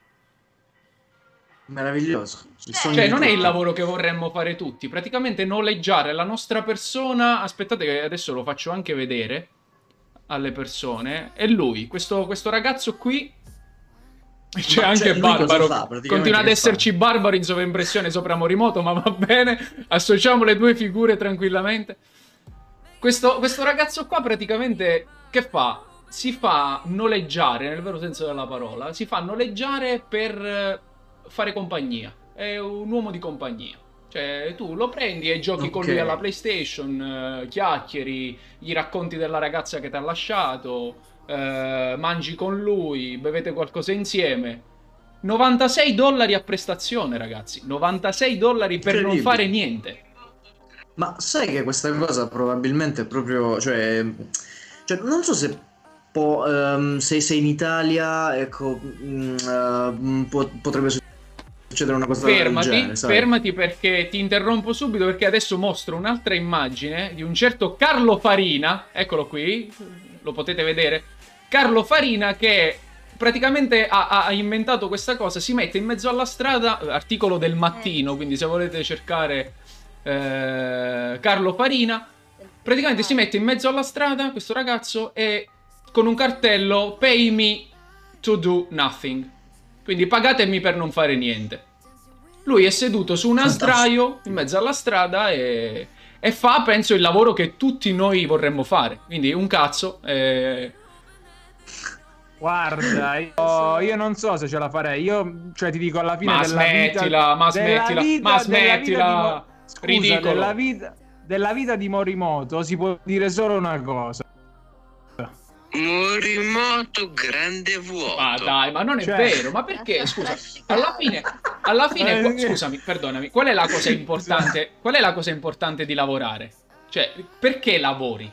Meraviglioso. Sogno Cioè, non è il lavoro che vorremmo fare tutti. Praticamente noleggiare la nostra persona. Aspettate, che adesso lo faccio anche vedere alle persone. È lui, questo, questo ragazzo qui. C'è Ma, anche cioè, lui cosa Barbaro. fa, Continua ad esserci Barbaro in sovraimpressione sopra Morimoto, ma va bene. Associamo le due figure tranquillamente. Questo, questo ragazzo qua praticamente che fa? Si fa noleggiare, nel vero senso della parola, si fa noleggiare per eh, fare compagnia. È un uomo di compagnia. Cioè, tu lo prendi e giochi con Ok. lui alla PlayStation, eh, chiacchieri, gli racconti della ragazza che ti ha lasciato, eh, mangi con lui, bevete qualcosa insieme. 96 dollari a prestazione, ragazzi. 96 dollari per non fare niente. Ma sai che questa cosa probabilmente è proprio, cioè, cioè, non so se po', ehm, se sei in Italia, ecco, eh, po- potrebbe succedere una cosa fermati, del genere, sai? fermati perché ti interrompo subito perché adesso mostro un'altra immagine di un certo Carlo Farina, eccolo qui, lo potete vedere, Carlo Farina che praticamente ha, ha inventato questa cosa, si mette in mezzo alla strada, articolo del mattino, quindi se volete cercare eh, Carlo Farina, praticamente si mette in mezzo alla strada questo ragazzo e con un cartello pay me to do nothing. Quindi pagatemi per non fare niente. Lui è seduto su un Fantastico. astraio in mezzo alla strada e, e fa, penso, il lavoro che tutti noi vorremmo fare. Quindi un cazzo. eh, Guarda, io, io non so se ce la farei. Io, cioè, ti dico alla fine Ma della smettila, vita, ma della smettila, vita- ma della vita smettila. di Mo- Scusa, della vita, della vita di Morimoto si può dire solo una cosa. Morimoto grande vuoto. Ma dai, ma non è Cioè- vero, ma perché? Scusa, alla fine, alla fine, Eh, qu- scusami, perdonami, qual è la cosa importante? Qual è la cosa importante di lavorare? Cioè, perché lavori?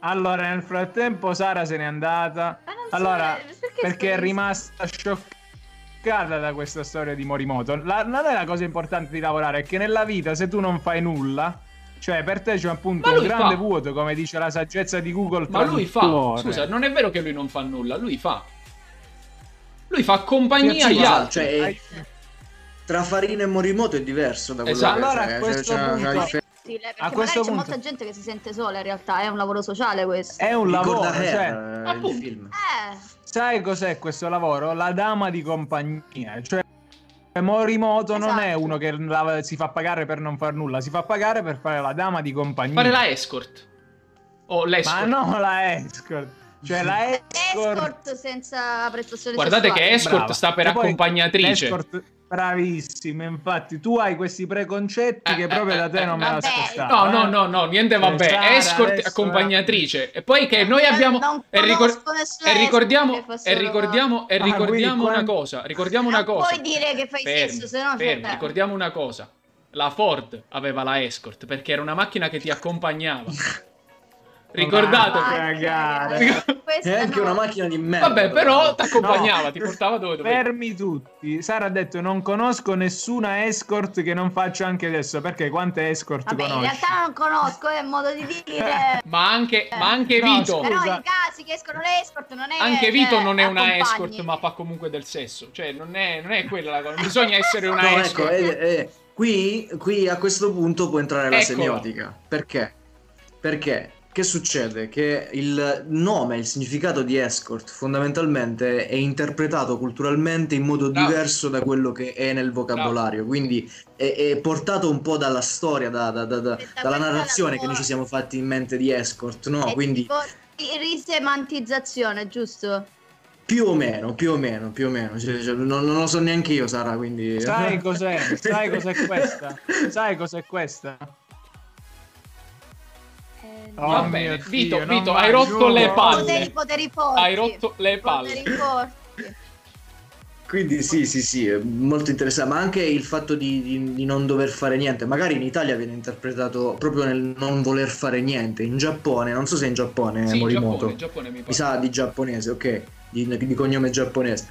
Allora, nel frattempo Sara se n'è andata. Ma non so, Allora, perché perché è rimasta scioccata da questa storia di Morimoto. La- non è la cosa importante di lavorare, è che nella vita se tu non fai nulla, cioè per te c'è appunto un grande fa. vuoto, come dice la saggezza di Google Ma lui fa, scusa, non è vero che lui non fa nulla, lui fa. Lui fa compagnia agli altri. cioè, è- tra Farina e Morimoto è diverso da quello Esatto. che Allora, cioè, a questo c'è una punto-. Perché A questo magari c'è punto- molta gente che si sente sola in realtà, è un lavoro sociale questo. È un lavoro, Ricorda cioè, eh, il appunto. film. Eh, sai cos'è questo lavoro? La dama di compagnia, cioè Morimoto non è Esatto. uno che la- si fa pagare per non far nulla, si fa pagare per fare la dama di compagnia. Fare la escort. O Ma l'escort. no, la escort. Cioè la escort. escort senza prestazioni Guardate che sessuali. escort Brava. sta per E accompagnatrice. l'escort- bravissima, infatti tu hai questi preconcetti Eh, che eh, proprio da eh, te non me l'aspettavo. No, eh. no, no, no, niente vabbè. Sara, escort adesso- accompagnatrice. E poi che noi Non- abbiamo. non e, ricor- e ricordiamo, e solo- ricordiamo, e Ah, ricordiamo una cosa. Ricordiamo una Non cosa. puoi dire che fai Fermi, sesso, se no fermi, ricordiamo una cosa. La Ford aveva la escort perché era una macchina che ti accompagnava. Ricordate? Ah, cagare. Questa È anche no. una macchina di merda. Vabbè, però ti No. accompagnava, ti portava dove dovevi. Fermi tutti. Sara ha detto non conosco nessuna escort che non faccio anche adesso. Perché quante escort Vabbè, in conosci? realtà non conosco, è un modo di dire. Ma anche, ma anche No, Vito. scusa. Però i casi che escono le escort non è che, Anche Vito cioè, non è una accompagni. escort, ma fa comunque del sesso. Cioè, non è, non è quella la cosa. Non bisogna essere una No, escort. ecco, eh, eh, qui, qui a questo punto può entrare la Eccola. semiotica. Perché? Perché? Che succede? Che il nome, il significato di escort fondamentalmente è interpretato culturalmente in modo Bravo. diverso da quello che è nel vocabolario, quindi è, è portato un po' dalla storia, da- da- da- da- da dalla narrazione che noi ci siamo fatti in mente di escort, no? È Quindi tipo ri- risemantizzazione, giusto? più o meno, più o meno, più o meno, Cioè, cioè, non, non lo so neanche io Sara, quindi... Sai cos'è? Sai cos'è questa? Sai cos'è questa? Oh Va bene, Dio, Vito, non Vito, hai rotto le palle. Poteri, poteri forti. Hai rotto le palle. Poteri forti. Quindi sì, sì, sì, è molto interessante, ma anche il fatto di, di- di non dover fare niente, magari in Italia viene interpretato proprio nel non voler fare niente, in Giappone, non so se in Giappone Sì, Morimoto, Giappone, Giappone mi mi sa di giapponese, ok, di, di cognome giapponese.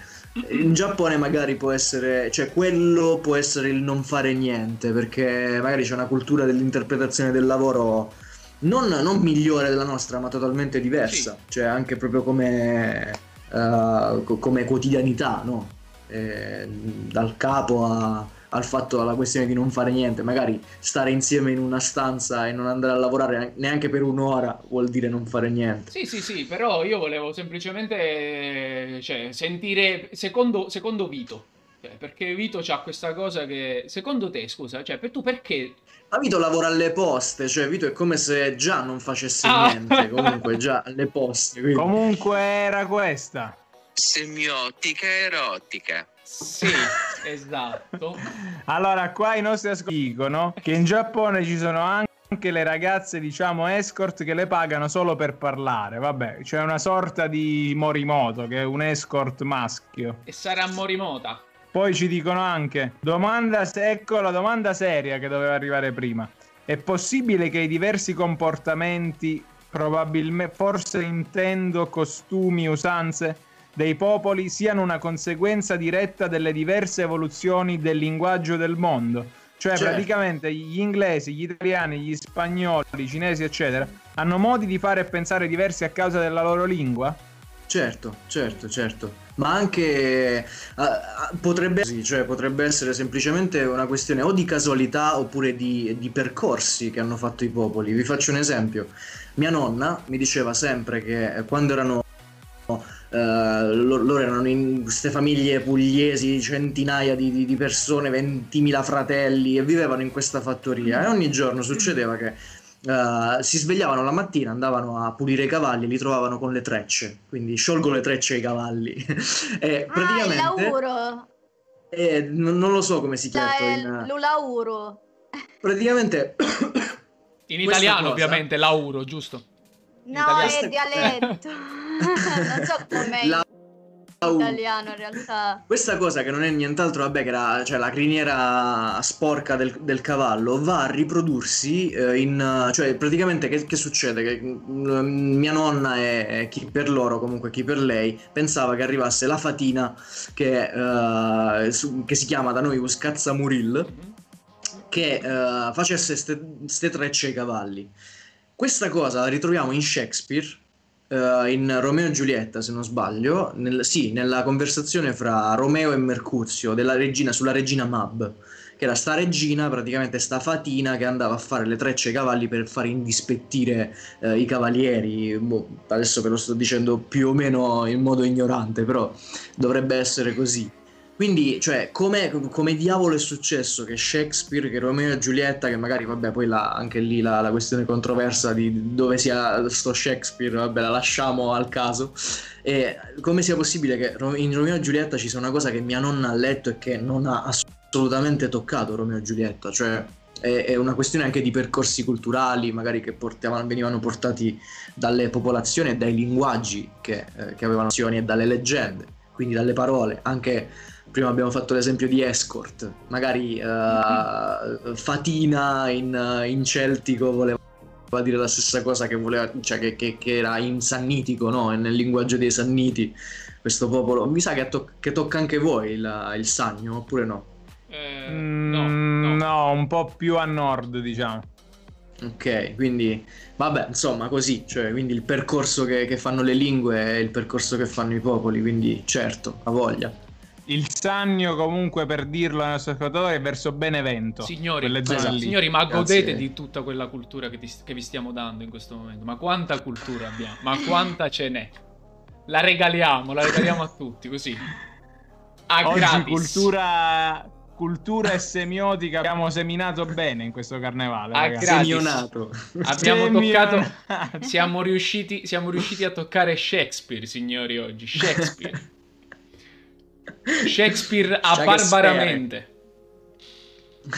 In Giappone magari può essere, cioè quello può essere il non fare niente, perché magari c'è una cultura dell'interpretazione del lavoro non, non migliore della nostra, ma totalmente diversa, cioè anche proprio come, co- come quotidianità, no? Eh, dal capo a- al fatto, alla questione di non fare niente, magari stare insieme in una stanza e non andare a lavorare neanche per un'ora vuol dire non fare niente. Sì, sì, sì, però io volevo semplicemente cioè, sentire secondo, secondo Vito. Cioè, perché Vito c'ha questa cosa che secondo te, scusa, cioè per tu perché Ma Vito lavora alle poste, cioè Vito è come se già non facesse Ah. niente, comunque già alle poste. quindi- Comunque era questa. Semiotica erotica. Sì, esatto. Allora, qua i nostri ascoltatori dicono che in Giappone ci sono anche le ragazze, diciamo, escort che le pagano solo per parlare. Vabbè, c'è una sorta di Morimoto che è un escort maschio. E sarà Morimota. Poi ci dicono anche, domanda, ecco la domanda seria che doveva arrivare prima. È possibile che i diversi comportamenti probabilmente, forse intendo costumi, usanze dei popoli siano una conseguenza diretta delle diverse evoluzioni del linguaggio del mondo. Cioè, Certo. praticamente gli inglesi, gli italiani, gli spagnoli, i cinesi, eccetera, hanno modi di fare e pensare diversi a causa della loro lingua? Certo, certo, certo. Ma anche ah, potrebbe, cioè, potrebbe essere semplicemente una questione o di casualità oppure di, di percorsi che hanno fatto i popoli. Vi faccio un esempio. Mia nonna mi diceva sempre che eh, quando erano lo- loro erano in queste famiglie pugliesi, centinaia di- di persone, 20.000 fratelli e vivevano in questa fattoria. E ogni giorno succedeva che eh, si svegliavano la mattina, andavano a pulire i cavalli e li trovavano con le trecce. Quindi sciolgo le trecce ai cavalli. e Ah, il praticamente lauro. eh, non non lo so come si chiama. Cioè, in- lo lauro. praticamente In italiano, cosa- ovviamente, lauro, giusto? No, italiano- è dialetto. non so com'è in La- italiano in realtà. Questa cosa che non è nient'altro, vabbè, che era, cioè, la criniera sporca del, del cavallo va a riprodursi eh, in... cioè praticamente che, che succede? Che mm, mia nonna e, chi per loro, comunque chi per lei, pensava che arrivasse la fatina che, eh, su- che si chiama da noi Uscazzamuril, che eh, facesse queste trecce ai cavalli. Questa cosa la ritroviamo in Shakespeare, eh, in Romeo e Giulietta, se non sbaglio, nel- sì, nella conversazione fra Romeo e Mercuzio regina sulla regina Mab, che era sta regina, praticamente sta fatina che andava a fare le trecce ai cavalli per fare indispettire eh, i cavalieri. Boh, adesso ve lo sto dicendo più o meno in modo ignorante, però dovrebbe essere così. Quindi, cioè, come, diavolo è successo che Shakespeare, che Romeo e Giulietta, che magari, vabbè, poi la- anche lì la, la questione controversa di dove sia sto Shakespeare, vabbè, la lasciamo al caso. E come sia possibile che in Romeo e Giulietta ci sia una cosa che mia nonna ha letto e che non ha assolutamente toccato Romeo e Giulietta, cioè è, è una questione anche di percorsi culturali, magari che portavano- venivano portati dalle popolazioni e dai linguaggi che, eh, che avevano azioni e dalle leggende, quindi dalle parole, anche prima abbiamo fatto l'esempio di escort, magari eh, Fatina in, in celtico voleva dire la stessa cosa che, voleva, cioè che, che- che era in sannitico, no? nel linguaggio dei sanniti, questo popolo. Mi sa che, to- che tocca anche voi il, il sagno, oppure no? Eh, Mm, no, no. no, un po' più a nord, diciamo. Ok, quindi vabbè, insomma, così, cioè, quindi il percorso che, che fanno le lingue è il percorso che fanno i popoli, quindi certo, ha voglia. Il Sannio, comunque, per dirlo ai nostri ascoltatori, è verso Benevento. Signori, esatto. signori, ma Grazie. godete di tutta quella cultura che, ti- che vi stiamo dando in questo momento. Ma quanta cultura abbiamo? Ma quanta ce n'è? La regaliamo, la regaliamo a tutti, così. A Oggi gratis. cultura, cultura e semiotica abbiamo seminato bene in questo carnevale. Ah. Semionato. Abbiamo Semionato. toccato. Siamo riusciti, siamo riusciti a toccare Shakespeare, signori, oggi. Shakespeare. Shakespeare a barbaramente.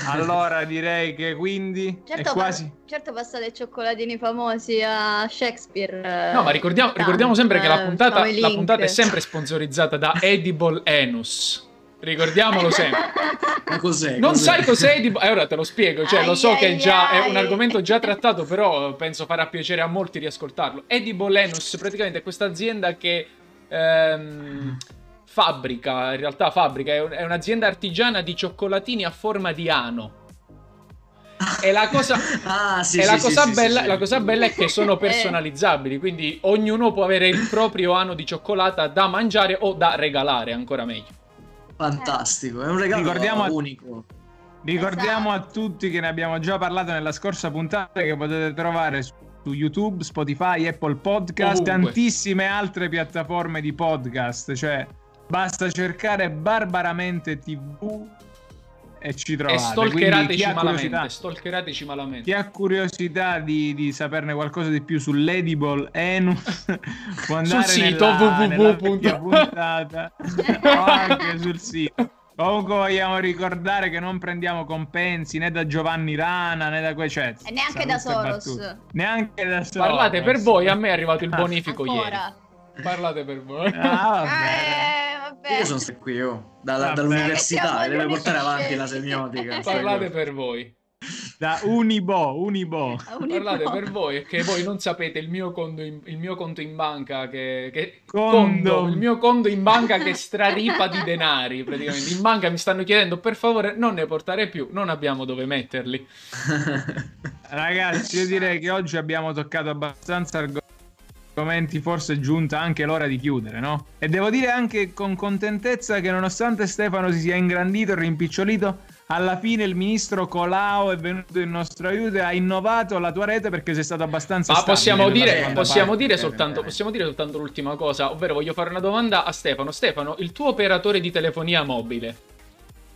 Allora direi che quindi Certo, è quasi... certo passate i cioccolatini famosi a Shakespeare. eh, No, ma ricordiamo, tanto, ricordiamo sempre che la eh, puntata, la puntata è sempre sponsorizzata da Edible Anus. Ricordiamolo sempre. Ma cos'è? Non Cos'è? sai cos'è Edible? Eh, ora te lo spiego. Cioè, lo so Ai, che è ai, già è un ai. argomento già trattato, però penso farà piacere a molti riascoltarlo. Edible Anus praticamente è questa azienda che ehm, fabbrica, in realtà fabbrica, è, un- è un'azienda artigiana di cioccolatini a forma di ano. E la cosa, Ah, sì, e sì, la sì, cosa, sì, bella, sì, la cosa bella è che sono personalizzabili, quindi ognuno può avere il proprio ano di cioccolata da mangiare o da regalare, ancora meglio. Fantastico, è un regalo Ricordiamo a- unico. Ricordiamo Esatto. a tutti che ne abbiamo già parlato nella scorsa puntata che potete trovare su YouTube, Spotify, Apple Podcast Ovunque. tantissime altre piattaforme di podcast. Cioè, basta cercare Barbaramente TV e ci trovate. e Quindi stalkerateci chi ha curiosità, malamente. Stalkerateci malamente. chi ha curiosità di, di saperne qualcosa di più sull'Edible Enus può andare sito nella, nella www. vecchia puntata o anche sul sito. Comunque vogliamo ricordare che non prendiamo compensi né da Giovanni Rana né da quei cioè, E neanche da Soros. battute. Neanche da Soros. Parlate per voi, a me è arrivato il bonifico ieri. Parlate per voi. Ah, vabbè. Eh, vabbè. Io sono stato qui, oh, dalla- Vabbè. dall'università, deve portare avanti la semiotica. Parlate per voi. da Unibo, Unibo. Parlate per voi, che voi non sapete il mio conto in, il mio conto in banca che, che Condo. conto, il mio conto in banca che straripa di denari praticamente. In banca mi stanno chiedendo per favore non ne portare più, non abbiamo dove metterli. Ragazzi, io direi che oggi abbiamo toccato abbastanza argomenti, forse è giunta anche l'ora di chiudere, no? E devo dire anche con contentezza che nonostante Stefano si sia ingrandito e rimpicciolito, alla fine il ministro Colao è venuto in nostro aiuto e ha innovato la tua rete perché sei stato abbastanza Ma possiamo dire, possiamo, parte. dire soltanto, possiamo dire soltanto l'ultima cosa, ovvero voglio fare una domanda a Stefano. Stefano, il tuo operatore di telefonia mobile,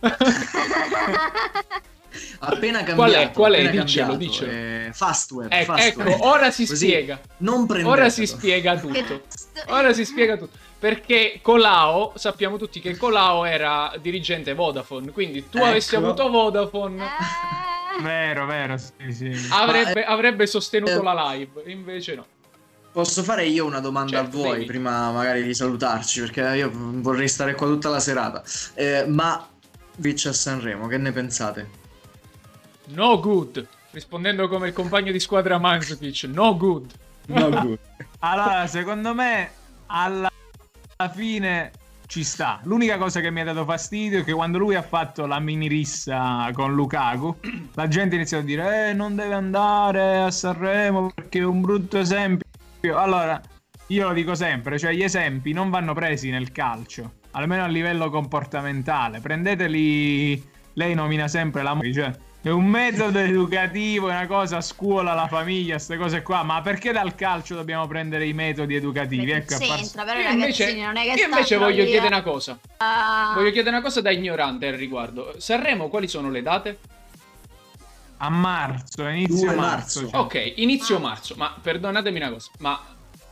appena cambiato. Qual è? Qual è? appena Diccelo, cambiato, diccelo. eh, Fastweb, Ecco, Fastweb. ecco, ora si Così spiega. Non prendetelo. Ora si spiega tutto. Ora si spiega tutto. Perché Colao, sappiamo tutti che Colao era dirigente Vodafone, quindi tu Ecco. avessi avuto Vodafone Eh, Vero, vero, sì, sì. avrebbe, avrebbe sostenuto eh, la live, invece no. Posso fare io una domanda Certo, a voi devi. prima magari di salutarci perché io vorrei stare qua tutta la serata. Eh, ma Vic a Sanremo, che ne pensate? No good. Rispondendo come il compagno di squadra Manzukic, no good. No good. Allora, secondo me, alla alla fine ci sta. L'unica cosa che mi ha dato fastidio è che quando lui ha fatto la mini rissa con Lukaku, la gente ha iniziato a dire: Eh, non deve andare a Sanremo perché è un brutto esempio. Allora, io lo dico sempre: cioè, gli esempi non vanno presi nel calcio, almeno a livello comportamentale. Prendeteli. Lei nomina sempre la moglie, cioè. È un metodo educativo, è una cosa a scuola, la famiglia, queste cose qua. Ma perché dal calcio dobbiamo prendere i metodi educativi? Ecco, c'entra, però Io invece, ragazzini non è che io invece voglio lì chiedere una cosa. a- Voglio chiedere una cosa da ignorante al riguardo. Sanremo, quali sono le date? a marzo, inizio 2 marzo. marzo. cioè. Ok, inizio marzo. Ma perdonatemi una cosa, ma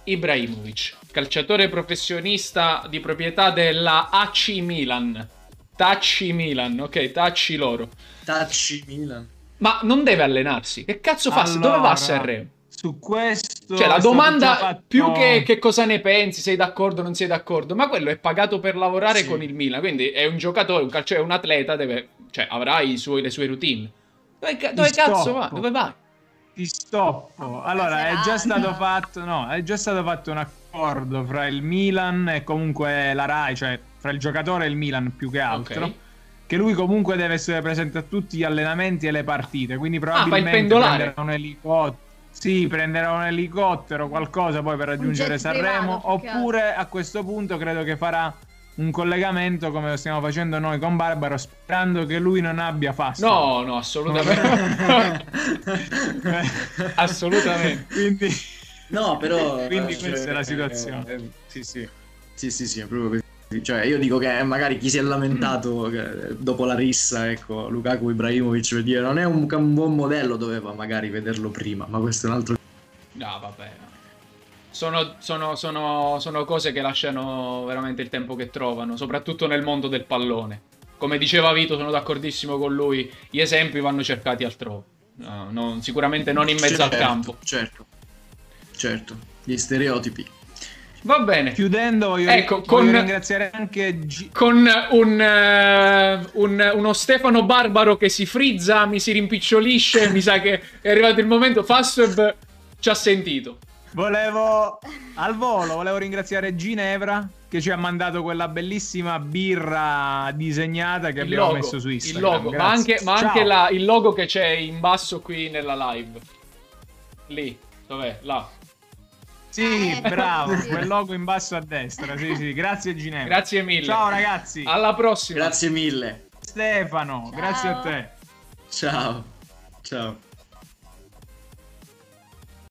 Ibrahimovic, calciatore professionista di proprietà della AC Milan. Tacci Milan, ok, tacci loro. Tacci Milan. Ma non deve allenarsi. Che cazzo fa? Allora, Dove va a Sanremo? Su questo Cioè, la è domanda fatto- più che, che cosa ne pensi, sei d'accordo o non sei d'accordo, ma quello è pagato per lavorare Sì. con il Milan, quindi è un giocatore, un calciatore, un atleta, deve, cioè, avrà i suoi- le sue routine. Dove, dove cazzo va? Dove vai? Ti stoppo. Allora, è già stato fatto, no, è già stato fatto un accordo fra il Milan e comunque la Rai, cioè fra il giocatore e il Milan più che altro. Ok. Che lui comunque deve essere presente a tutti gli allenamenti e le partite, quindi probabilmente Ah, prenderà un elicottero. Sì, prenderà un elicottero, qualcosa poi per raggiungere Sanremo. privato, Oppure a questo punto credo che farà un collegamento come lo stiamo facendo noi con Barbaro, sperando che lui non abbia fast. No, no, assolutamente. assolutamente. Quindi No, però. Quindi eh, questa è la eh, situazione. eh, sì, sì. Sì, sì, sì, è proprio così. Cioè, io dico che magari chi si è lamentato che dopo la rissa, ecco, Lukaku Ibrahimovic per dire non è un, un buon modello, doveva magari vederlo prima, ma questo è un altro. No, vabbè. Sono, sono- sono- sono cose che lasciano veramente il tempo che trovano, soprattutto nel mondo del pallone. Come diceva Vito, sono d'accordissimo con lui. Gli esempi vanno cercati altrove. No, non- sicuramente non in mezzo al Certo, campo. Certo, certo, gli stereotipi. Va bene. chiudendo voglio, Ecco, voglio con- ringraziare anche G- Con un, eh, un- uno Stefano Barbaro che si frizza, mi si rimpicciolisce, mi sa che è arrivato il momento. Fastweb ci ha sentito. Volevo al volo, volevo ringraziare Ginevra che ci ha mandato quella bellissima birra disegnata che Il abbiamo logo, messo su il Instagram. logo, ma anche, ma Ciao. anche la- il logo che c'è in basso qui nella live. Lì, dov'è? Là. Sì, Eh, bravo, sì. quel logo in basso a destra. Sì, sì, grazie Ginevra. Grazie mille. Ciao ragazzi. Alla prossima. Grazie mille. Stefano, grazie a Ciao. te. Ciao. Ciao.